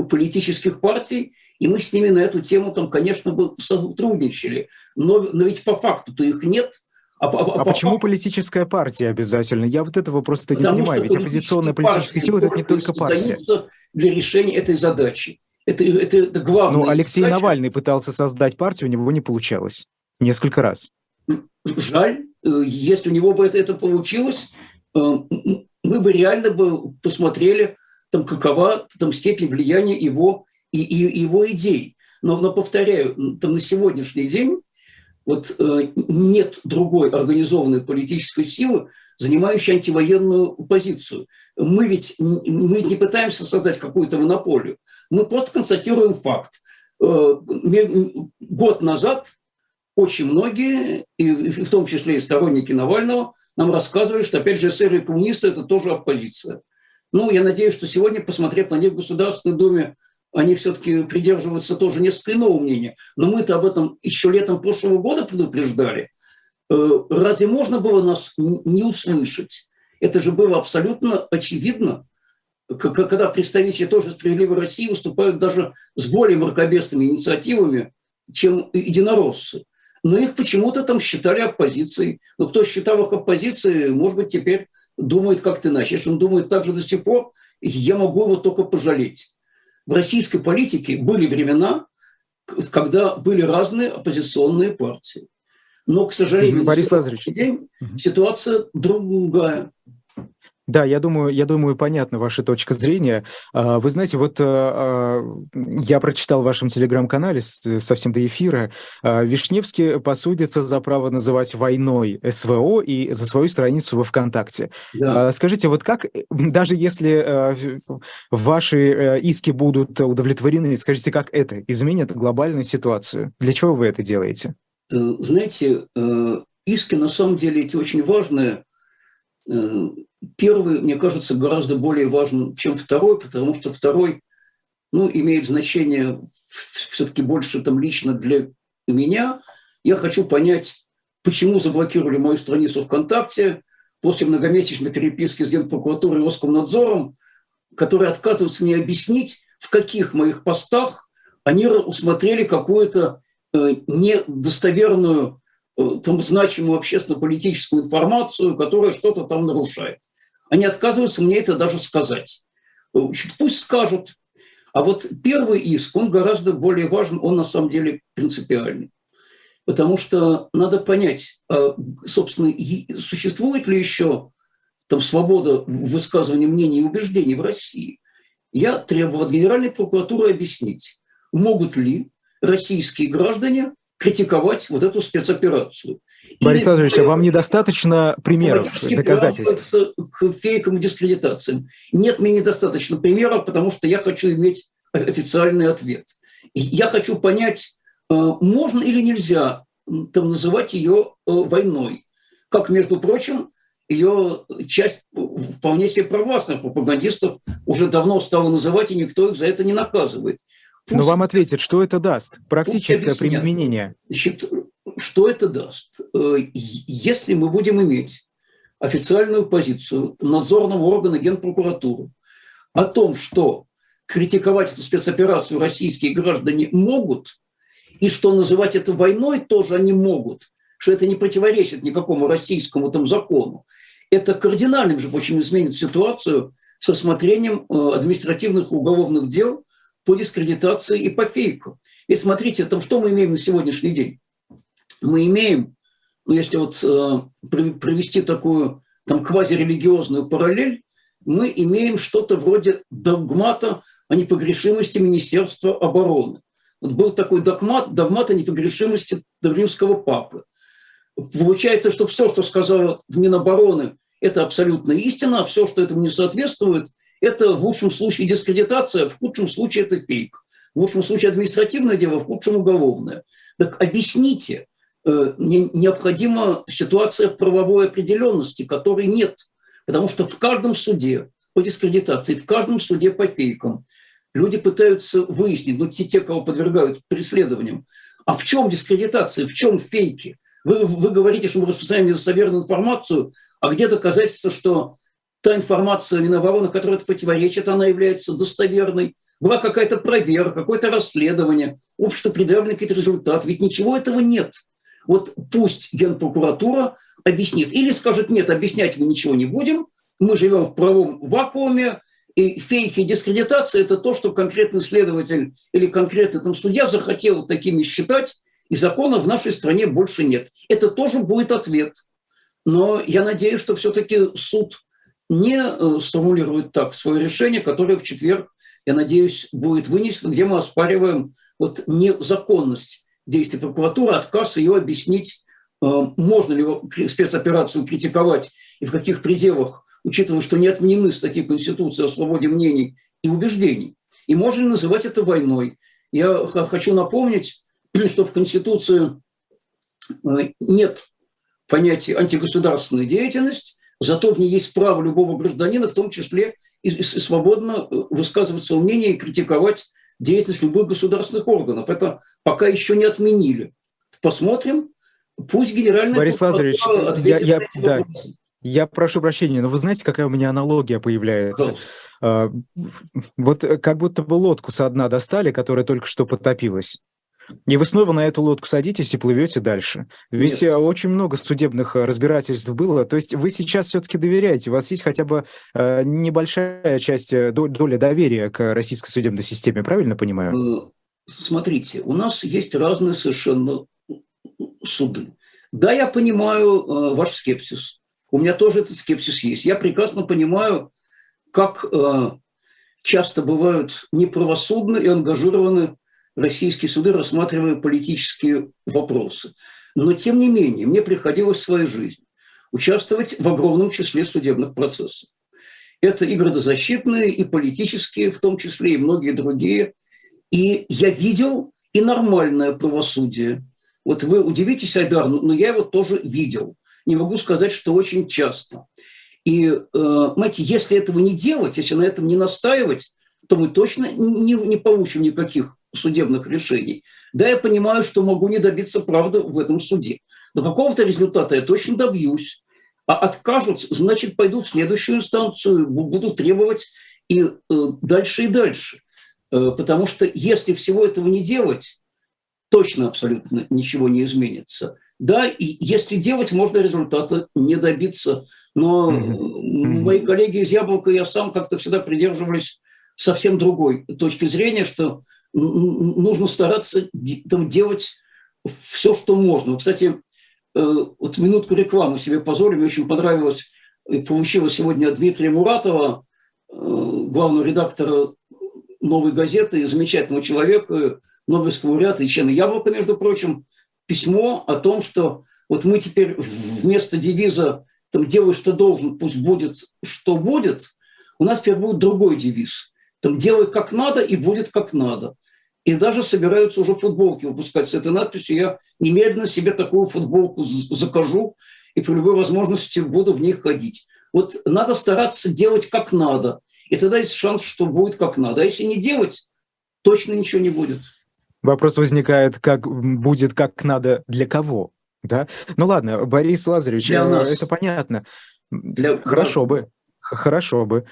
политических партий, и мы с ними на эту тему, там, конечно, бы сотрудничали. Но, но ведь по факту-то их нет. А, а, а, а почему факту... политическая партия обязательно? Я вот этого просто Потому не понимаю. Ведь оппозиционная политическая сила – это не только партия. Для решения этой задачи. Это, это, это главное. Ну, Алексей задача. Навальный пытался создать партию, у него не получалось. Несколько раз. Жаль, э, если у него бы это, это получилось, э, мы бы реально бы посмотрели, там, какова там, степень влияния его, и, и, его идей. Но, но повторяю, там, на сегодняшний день вот, э, нет другой организованной политической силы, занимающей антивоенную позицию. Мы ведь, мы ведь не пытаемся создать какую-то монополию. Мы просто констатируем факт. Э, год назад очень многие, и в том числе и сторонники Навального, нам рассказывали, что, опять же, эсеры и коммунисты – это тоже оппозиция. Ну, я надеюсь, что сегодня, посмотрев на них в Государственной Думе, они все-таки придерживаются тоже несколько иного мнения. Но мы-то об этом еще летом прошлого года предупреждали. Э, разве можно было нас не услышать? Это же было абсолютно очевидно, когда представители тоже «Справедливой России» выступают даже с более мракобесными инициативами, чем единороссы но их почему-то там считали оппозицией. Но кто считал их оппозицией, может быть, теперь думает как-то иначе. Если он думает так же до сих пор, я могу его только пожалеть. В российской политике были времена, когда были разные оппозиционные партии. Но, к сожалению, Борис Лазаревич. День, ситуация другая. Да, я думаю, я думаю, понятна ваша точка зрения. А, вы знаете, вот а, я прочитал в вашем телеграм-канале совсем до эфира, а, Вишневский посудится за право называть войной СВО и за свою страницу во ВКонтакте. Да. Скажите, вот как, даже если ваши э, иски будут удовлетворены, скажите, как это изменит глобальную ситуацию? Для чего вы это делаете? Э, знаете, э, иски на самом деле эти очень важные, Первый, мне кажется, гораздо более важен, чем второй, потому что второй ну, имеет значение все-таки больше там лично для меня. Я хочу понять, почему заблокировали мою страницу ВКонтакте после многомесячной переписки с Генпрокуратурой и Роскомнадзором, которые отказываются мне объяснить, в каких моих постах они усмотрели какую-то э, недостоверную там, значимую общественно-политическую информацию, которая что-то там нарушает. Они отказываются мне это даже сказать. Э, пусть скажут. А вот первый иск, он гораздо более важен, он на самом деле принципиальный. Потому что надо понять, а, собственно, существует ли еще там свобода высказывания мнений и убеждений в России. Я требовал от Генеральной прокуратуры объяснить, могут ли российские граждане критиковать вот эту спецоперацию. Борис Владимирович, а вам недостаточно примеров, доказательств? К фейкам и дискредитациям. Нет, мне недостаточно примеров, потому что я хочу иметь официальный ответ. И я хочу понять, э, можно или нельзя там, называть ее э, войной. Как, между прочим, ее часть вполне себе провластных пропагандистов уже давно стала называть, и никто их за это не наказывает. Но вам ответят, что это даст? Практическое применение. Значит, что это даст? Э, если мы будем иметь официальную позицию надзорного органа Генпрокуратуры о том, что критиковать эту спецоперацию российские граждане могут, и что называть это войной тоже они могут, что это не противоречит никакому российскому там закону, это кардинально, между прочим, изменит ситуацию с рассмотрением э, административных уголовных дел по дискредитации и по фейку. И смотрите, там что мы имеем на сегодняшний день? Мы имеем, ну, если вот э, провести такую там квазирелигиозную параллель, мы имеем что-то вроде догмата о непогрешимости Министерства обороны. Вот был такой догмат, догмат о непогрешимости римского папы. Получается, что все, что сказал Минобороны, это абсолютная истина, а все, что этому не соответствует, это в лучшем случае дискредитация, в худшем случае это фейк. В лучшем случае административное дело, в худшем уголовное. Так объясните, э, необходима ситуация правовой определенности, которой нет. Потому что в каждом суде по дискредитации, в каждом суде по фейкам люди пытаются выяснить, ну, те, те, кого подвергают преследованиям, а в чем дискредитация, в чем фейки? Вы, вы говорите, что мы распространяем недостоверную информацию, а где доказательства, что та информация Минобороны, которая противоречит, она является достоверной. Была какая-то проверка, какое-то расследование, общество предъявлено какие-то результаты. Ведь ничего этого нет. Вот пусть Генпрокуратура объяснит. Или скажет, нет, объяснять мы ничего не будем, мы живем в правом вакууме, и фейки и дискредитация – это то, что конкретный следователь или конкретный там судья захотел такими считать, и закона в нашей стране больше нет. Это тоже будет ответ. Но я надеюсь, что все-таки суд не э, сформулирует так свое решение, которое в четверг, я надеюсь, будет вынесено, где мы оспариваем вот незаконность действий прокуратуры, отказ ее объяснить, э, можно ли спецоперацию критиковать и в каких пределах, учитывая, что не отменены статьи Конституции о свободе мнений и убеждений. И можно ли называть это войной? Я хочу напомнить, что в Конституции э, нет понятия антигосударственная деятельность, зато в ней есть право любого гражданина, в том числе и свободно э, высказывать свое мнение и критиковать деятельность любых государственных органов. Это пока еще не отменили. Посмотрим. Пусть генеральный Борис Лазаревич, я, я, да, я прошу прощения, но вы знаете, какая у меня аналогия появляется? Да. Вот как будто бы лодку со дна достали, которая только что потопилась. И вы снова на эту лодку садитесь и плывете дальше. Ведь Нет. Э, очень много судебных э, разбирательств было. То есть вы сейчас все-таки доверяете, у вас есть хотя бы э, небольшая часть, доля доверия к российской судебной системе, правильно понимаю? Смотрите, у нас есть разные совершенно суды. Да, я понимаю ваш скепсис. У меня тоже этот скепсис есть. Я прекрасно понимаю, как часто бывают неправосудны и ангажированы российские суды, рассматривая политические вопросы. Но, тем не менее, мне приходилось в своей жизни участвовать в огромном числе судебных процессов. Это и градозащитные, и политические, в том числе, и многие другие. И я видел и нормальное правосудие. Вот вы удивитесь, Айдар, но я его тоже видел. Не могу сказать, что очень часто. И, э, знаете, если этого не делать, если на этом не настаивать, то мы точно не, не получим никаких судебных решений. Да, я понимаю, что могу не добиться правды в этом суде. Но какого-то результата я точно добьюсь. А откажутся, значит, пойду в следующую инстанцию, буду требовать и э, дальше и дальше. Э, потому что если всего этого не делать, точно абсолютно ничего не изменится. Да, и если делать, можно результата не добиться. Но mm-hmm. мои коллеги из «Яблока» я сам как-то всегда придерживались совсем другой точки зрения, что нужно стараться там, делать все, что можно. Кстати, э, вот минутку рекламы себе позволю, мне очень понравилось, и получила сегодня от Дмитрия Муратова, э, главного редактора «Новой газеты», замечательного человека, Нобелевского лауреата и члена «Яблока», между прочим, письмо о том, что вот мы теперь вместо девиза там, «делай, что должен, пусть будет, что будет», у нас теперь будет другой девиз – там делай как надо и будет как надо. И даже собираются уже футболки выпускать с этой надписью. Я немедленно себе такую футболку закажу и при любой возможности буду в них ходить. Вот надо стараться делать как надо. И тогда есть шанс, что будет как надо. А если не делать, точно ничего не будет. Вопрос возникает, как будет как надо для кого? Да? Ну ладно, Борис Лазаревич, для нас. это понятно. Для... Хорошо бы. Хорошо бы.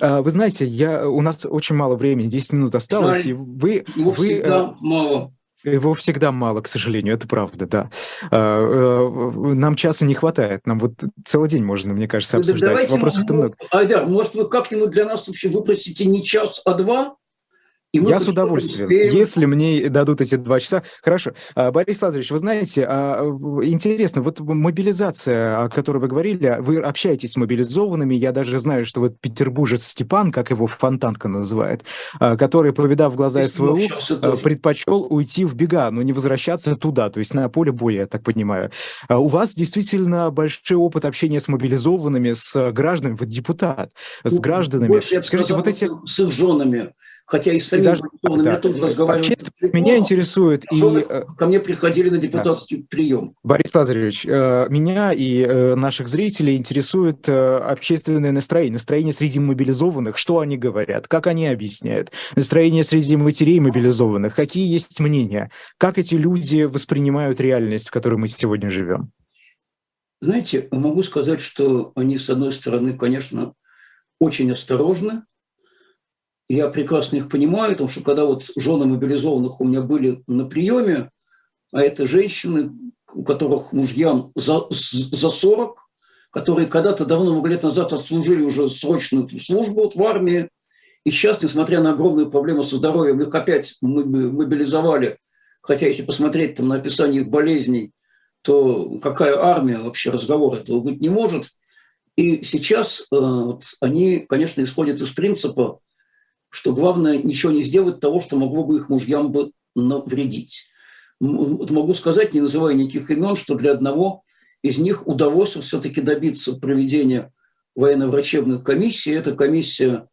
А, вы знаете, я, у нас очень мало времени, 10 минут осталось, да, и вы... Его вы, всегда э, мало. Его всегда мало, к сожалению, это правда, да. А, э, нам часа не хватает, нам вот целый день можно, мне кажется, ну, обсуждать. Вопросов-то много. Айдар, может, вы как-нибудь для нас вообще выпросите не час, а два? Я с удовольствием, успеем. если мне дадут эти два часа. Хорошо. А, Борис Лазаревич, вы знаете, а, интересно, вот мобилизация, о которой вы говорили, вы общаетесь с мобилизованными, я даже знаю, что вот петербуржец Степан, как его Фонтанка называет, а, который, повидав глаза СВУ, предпочел уйти в бега, но не возвращаться туда, то есть на поле боя, я так понимаю. У вас действительно большой опыт общения с мобилизованными, с гражданами, вы депутат, с ну, гражданами. Больше, я Скажите, сказал, вот эти... С их женами хотя и с самим даже, да. я тоже разговаривал. Меня интересует... И... Э, ко мне приходили на депутатский да. прием. Борис Лазаревич, э, меня и э, наших зрителей интересует общественное настроение, настроение среди мобилизованных, что они говорят, как они объясняют, настроение среди матерей мобилизованных, какие есть мнения, как эти люди воспринимают реальность, в которой мы сегодня живем. Знаете, могу сказать, что они, с одной стороны, конечно, очень осторожны. Я прекрасно их понимаю, потому что когда вот жены мобилизованных у меня были на приеме, а это женщины, у которых мужьям за, за 40, которые когда-то давно, много лет назад отслужили уже срочную службу вот в армии, и сейчас, несмотря на огромные проблемы со здоровьем, их опять мобилизовали. Хотя, если посмотреть там, на описание их болезней, то какая армия вообще разговор этого быть не может. И сейчас э, вот, они, конечно, исходят из принципа, что главное ничего не сделать того, что могло бы их мужьям бы навредить. Могу сказать, не называя никаких имен, что для одного из них удалось все-таки добиться проведения военно-врачебной комиссии. Эта комиссия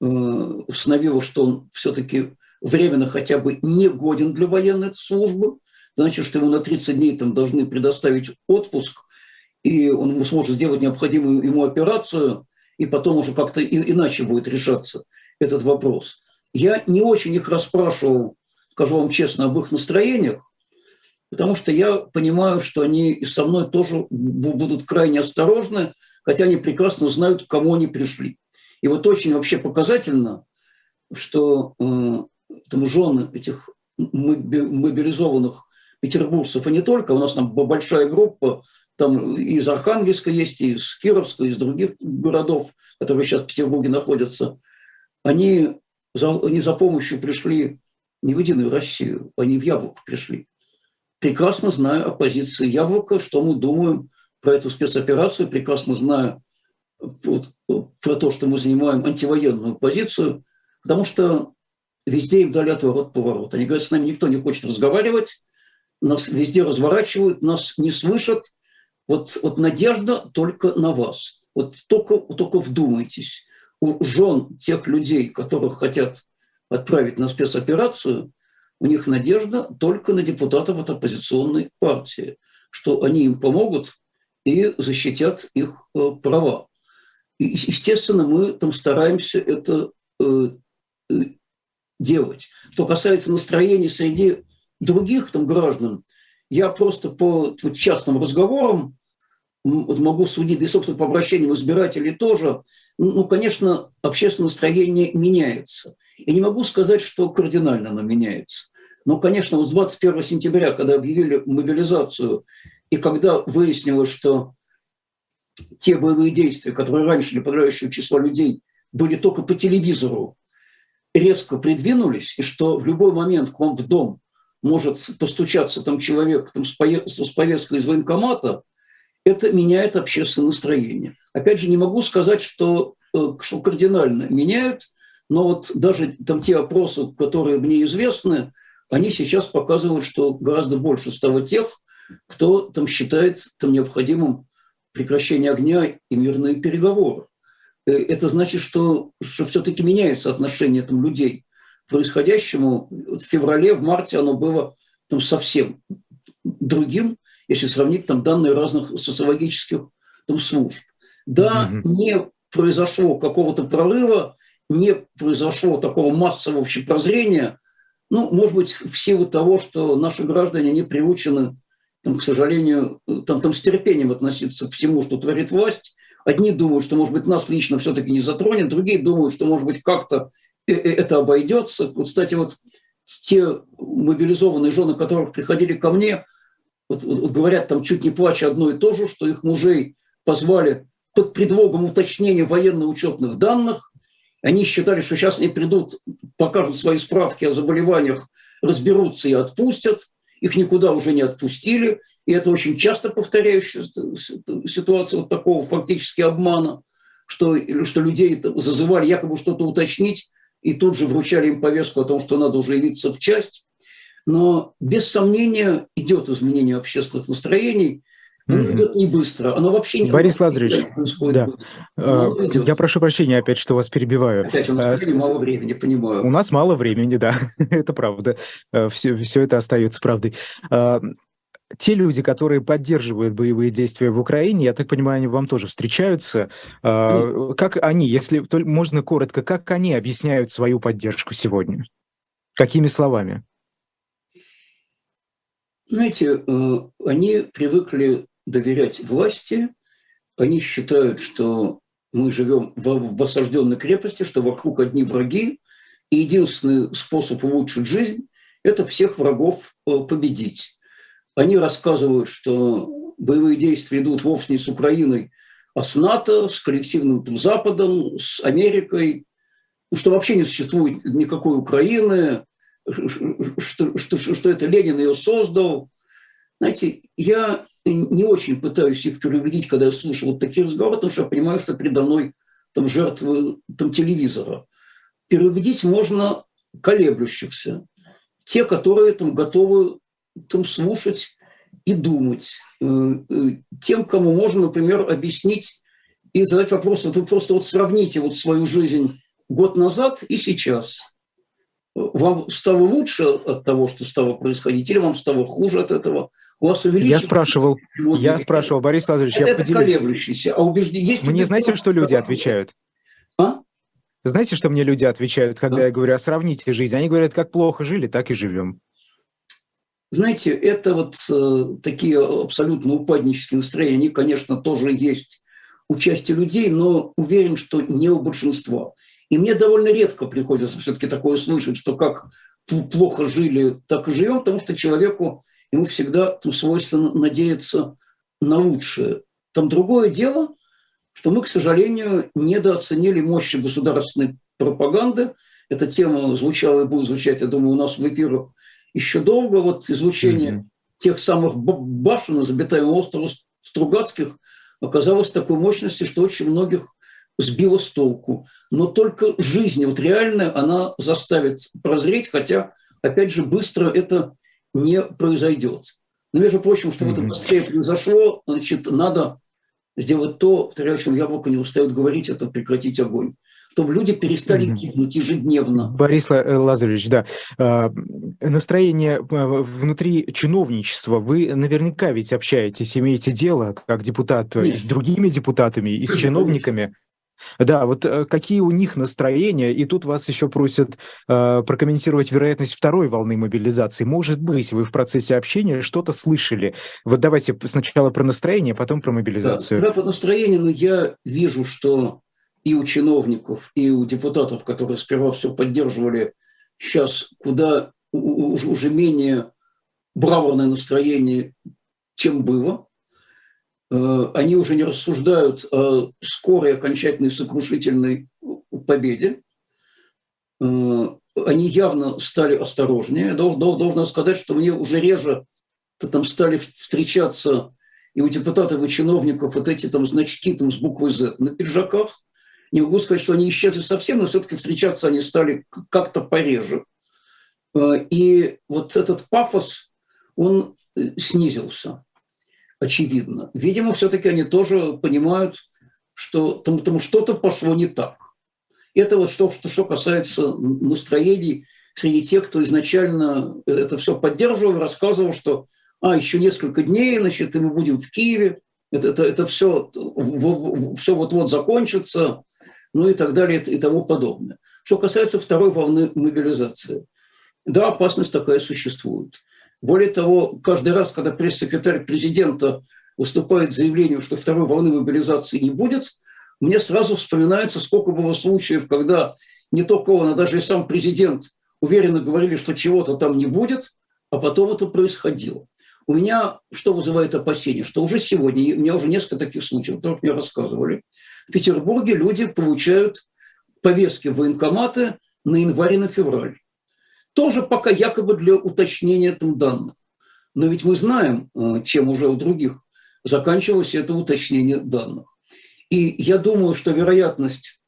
э, установила, что он все-таки временно хотя бы не годен для военной службы, значит, что ему на 30 дней там должны предоставить отпуск, и он сможет сделать необходимую ему операцию, и потом уже как-то иначе будет решаться этот вопрос. Я не очень их расспрашивал, скажу вам честно, об их настроениях, потому что я понимаю, что они и со мной тоже будут крайне осторожны, хотя они прекрасно знают, к кому они пришли. И вот очень вообще показательно, что э, там жены этих мобилизованных петербуржцев, и не только, у нас там большая группа, там из Архангельска есть, и из Кировска, из других городов, которые сейчас в Петербурге находятся, они за, они за помощью пришли не в Единую Россию, они в Яблоко пришли. Прекрасно знаю о позиции Яблока, что мы думаем про эту спецоперацию, прекрасно знаю вот, про то, что мы занимаем антивоенную позицию, потому что везде им дали отворот-поворот. Они говорят, с нами никто не хочет разговаривать, нас везде разворачивают, нас не слышат. Вот, вот надежда только на вас. Вот только, только вдумайтесь. У жен тех людей, которых хотят отправить на спецоперацию, у них надежда только на депутатов от оппозиционной партии, что они им помогут и защитят их э, права. И, естественно, мы там стараемся это э, э, делать. Что касается настроений среди других там граждан, я просто по вот, частным разговорам могу судить, и, собственно, по обращениям избирателей тоже, ну, конечно, общественное настроение меняется. Я не могу сказать, что кардинально оно меняется. Но, конечно, вот с 21 сентября, когда объявили мобилизацию, и когда выяснилось, что те боевые действия, которые раньше для подавляющего числа людей были только по телевизору, резко придвинулись, и что в любой момент к вам в дом может постучаться там человек там, с повесткой из военкомата, это меняет общественное настроение. Опять же, не могу сказать, что, э, что кардинально меняют, но вот даже там те опросы, которые мне известны, они сейчас показывают, что гораздо больше стало тех, кто там считает там необходимым прекращение огня и мирные переговоры. Э, это значит, что, что все-таки меняется отношение там, людей к происходящему. В феврале, в марте оно было там, совсем другим, если сравнить там, данные разных социологических там, служб. Да, mm-hmm. не произошло какого-то прорыва, не произошло такого массового общепрозрения, ну, может быть, в силу того, что наши граждане не приучены, там, к сожалению, там, там с терпением относиться к всему, что творит власть, Одни думают, что, может быть, нас лично все-таки не затронет, другие думают, что, может быть, как-то э, э, это обойдется. Вот, кстати, вот те мобилизованные жены, которых приходили ко мне, вот, вот, говорят там чуть не плача одно и то же, что их мужей позвали под предлогом уточнения военно-учетных данных. Они считали, что сейчас они придут, покажут свои справки о заболеваниях, разберутся и отпустят. Их никуда уже не отпустили. И это очень часто повторяющаяся ситуация вот такого фактически обмана, что, что людей зазывали якобы что-то уточнить, и тут же вручали им повестку о том, что надо уже явиться в часть. Но без сомнения идет изменение общественных настроений, оно mm-hmm. идет не быстро, оно вообще не Борис Лазаревич, да. А, я прошу прощения опять, что вас перебиваю. Опять у нас а, мало времени, понимаю. У нас мало времени, да, это правда. Все, а, все это остается правдой. А, те люди, которые поддерживают боевые действия в Украине, я так понимаю, они вам тоже встречаются. Mm. Как они, если можно коротко, как они объясняют свою поддержку сегодня? Какими словами? Знаете, э, они привыкли доверять власти, они считают, что мы живем в, в осажденной крепости, что вокруг одни враги, и единственный способ улучшить жизнь – это всех врагов э, победить. Они рассказывают, что боевые действия идут вовсе не с Украиной, а с НАТО, с коллективным там, Западом, с Америкой, что вообще не существует никакой Украины, что, что, что это Ленин ее создал. Знаете, я не очень пытаюсь их переубедить, когда я слушаю вот такие разговоры, потому что я понимаю, что передо мной там жертвы там, телевизора. Переубедить можно колеблющихся, те, которые там готовы там слушать и думать, э, э, тем, кому можно, например, объяснить и задать вопрос, вы просто вот сравните вот свою жизнь год назад и сейчас. Вам стало лучше от того, что стало происходить, или вам стало хуже от этого? У вас. Я спрашивал, я спрашивал, Борис Лазаревич, я поделюсь. А убеждение... Есть Мне знаете, что люди отвечают? А? Знаете, что мне люди отвечают, когда а? я говорю, а сравните жизнь? Они говорят, как плохо жили, так и живем. Знаете, это вот э, такие абсолютно упаднические настроения, они, конечно, тоже есть у части людей, но уверен, что не у большинства. И мне довольно редко приходится все-таки такое слышать, что как плохо жили, так и живем, потому что человеку ему всегда свойственно надеяться на лучшее. Там другое дело, что мы, к сожалению, недооценили мощи государственной пропаганды. Эта тема звучала и будет звучать, я думаю, у нас в эфирах еще долго. Вот излучение mm-hmm. тех самых башен из обитаемого острова Стругацких оказалось такой мощности, что очень многих сбило с толку. Но только жизнь, вот реальная, она заставит прозреть, хотя, опять же, быстро это не произойдет. Но, между прочим, чтобы mm-hmm. это быстрее произошло, значит, надо сделать то, повторяю, о чем Яблоко не устает говорить, это прекратить огонь чтобы люди перестали гибнуть ежедневно. Борис э, Лазаревич, да. А, настроение э, внутри чиновничества. Вы наверняка ведь общаетесь, имеете дело, как депутат, Нет. и с другими депутатами, и с чиновниками. Да, вот э, какие у них настроения, и тут вас еще просят э, прокомментировать вероятность второй волны мобилизации. Может быть, вы в процессе общения что-то слышали. Вот давайте сначала про настроение, потом про мобилизацию. Да, про настроение, но я вижу, что и у чиновников, и у депутатов, которые сперва все поддерживали, сейчас куда уже менее браворное настроение, чем было. Э, они уже не рассуждают о скорой, окончательной, сокрушительной победе. Э, они явно стали осторожнее. Должен сказать, что мне уже реже там стали встречаться и у депутатов, и чиновников вот эти там значки там с буквой «З» на пиджаках. Не могу сказать, что они исчезли совсем, но все-таки встречаться они стали как-то пореже. Э, и вот этот пафос, он снизился очевидно. Видимо, все-таки они тоже понимают, что там, там что-то пошло не так. Это вот что, что, что касается настроений среди тех, кто изначально это все поддерживал, рассказывал, что а, еще несколько дней, значит, и мы будем в Киеве, это, это, это все, все вот-вот закончится, ну и так далее и тому подобное. Что касается второй волны мобилизации. Да, опасность такая существует. Более того, каждый раз, когда пресс-секретарь президента выступает с заявлением, что второй волны мобилизации не будет, мне сразу вспоминается, сколько было случаев, когда не только он, а даже и сам президент уверенно говорили, что чего-то там не будет, а потом это происходило. У меня что вызывает опасение, что уже сегодня, у меня уже несколько таких случаев, которых мне рассказывали, в Петербурге люди получают повестки в военкоматы на январь и на февраль тоже пока якобы для уточнения там данных. Но ведь мы знаем, э, чем уже у других заканчивалось это уточнение данных. И я думаю, что вероятность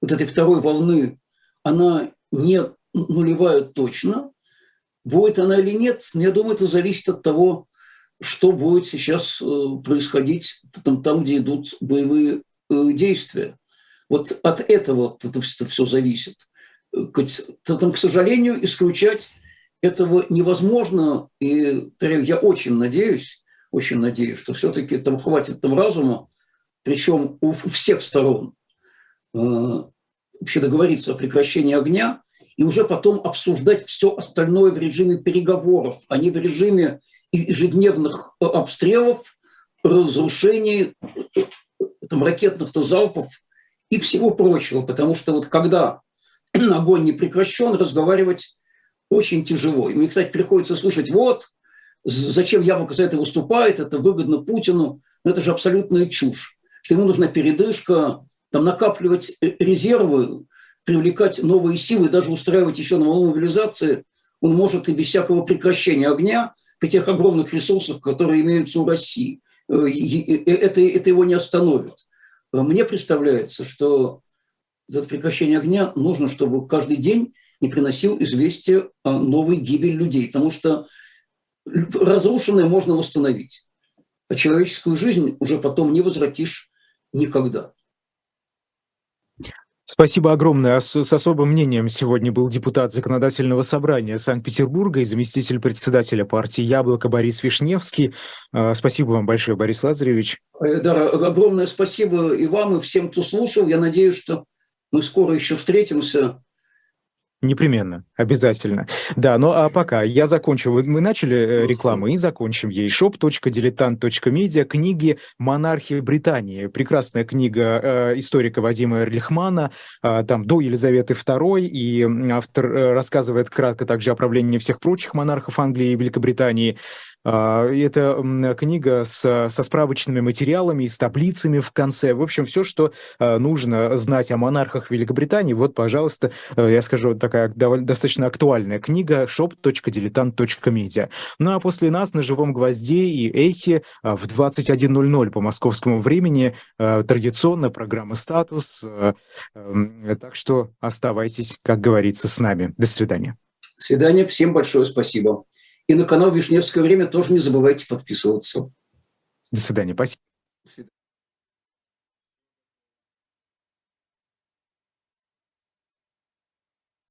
вот этой второй волны, она не нулевая точно. Будет она или нет, я думаю, это зависит от того, что будет сейчас э, происходить там, там где идут боевые э, действия. Вот от этого это все зависит к сожалению, исключать этого невозможно. И я очень надеюсь, очень надеюсь, что все-таки там хватит там разума, причем у всех сторон, э, вообще договориться о прекращении огня и уже потом обсуждать все остальное в режиме переговоров, а не в режиме ежедневных обстрелов, разрушений, там, ракетных-то залпов и всего прочего, потому что вот когда огонь не прекращен, разговаривать очень тяжело. И мне, кстати, приходится слушать, вот, зачем Яблоко за это выступает, это выгодно Путину, но это же абсолютная чушь, что ему нужна передышка, там накапливать э, резервы, привлекать новые силы, даже устраивать еще новые мобилизации, он может и без всякого прекращения огня при тех огромных ресурсах, которые имеются у России. Э, это, это его не остановит. Мне представляется, что это прекращение огня нужно, чтобы каждый день не приносил известия о новой гибели людей, потому что разрушенное можно восстановить, а человеческую жизнь уже потом не возвратишь никогда. Спасибо огромное. С, с особым мнением сегодня был депутат Законодательного собрания Санкт-Петербурга и заместитель председателя партии «Яблоко» Борис Вишневский. А, спасибо вам большое, Борис Лазаревич. Да, огромное спасибо и вам, и всем, кто слушал. Я надеюсь, что мы скоро еще встретимся Непременно, обязательно. Да, ну а пока я закончу. Мы начали э, рекламу и закончим ей. shop.diletant.media, книги «Монархия Британии». Прекрасная книга э, историка Вадима Эрлихмана, э, там до Елизаветы II, и автор э, рассказывает кратко также о правлении всех прочих монархов Англии и Великобритании. А, это книга с, со справочными материалами, с таблицами в конце. В общем, все, что а, нужно знать о монархах Великобритании, вот, пожалуйста, э, я скажу, такая довольно, достаточно актуальная книга shop.diletant.media. Ну а после нас на «Живом гвозде» и «Эхе» а, в 21.00 по московскому времени традиционная программа «Статус». Эм, так что оставайтесь, как говорится, с нами. До свидания. До свидания. Всем большое спасибо. И на канал «Вишневское время» тоже не забывайте подписываться. До свидания. Спасибо.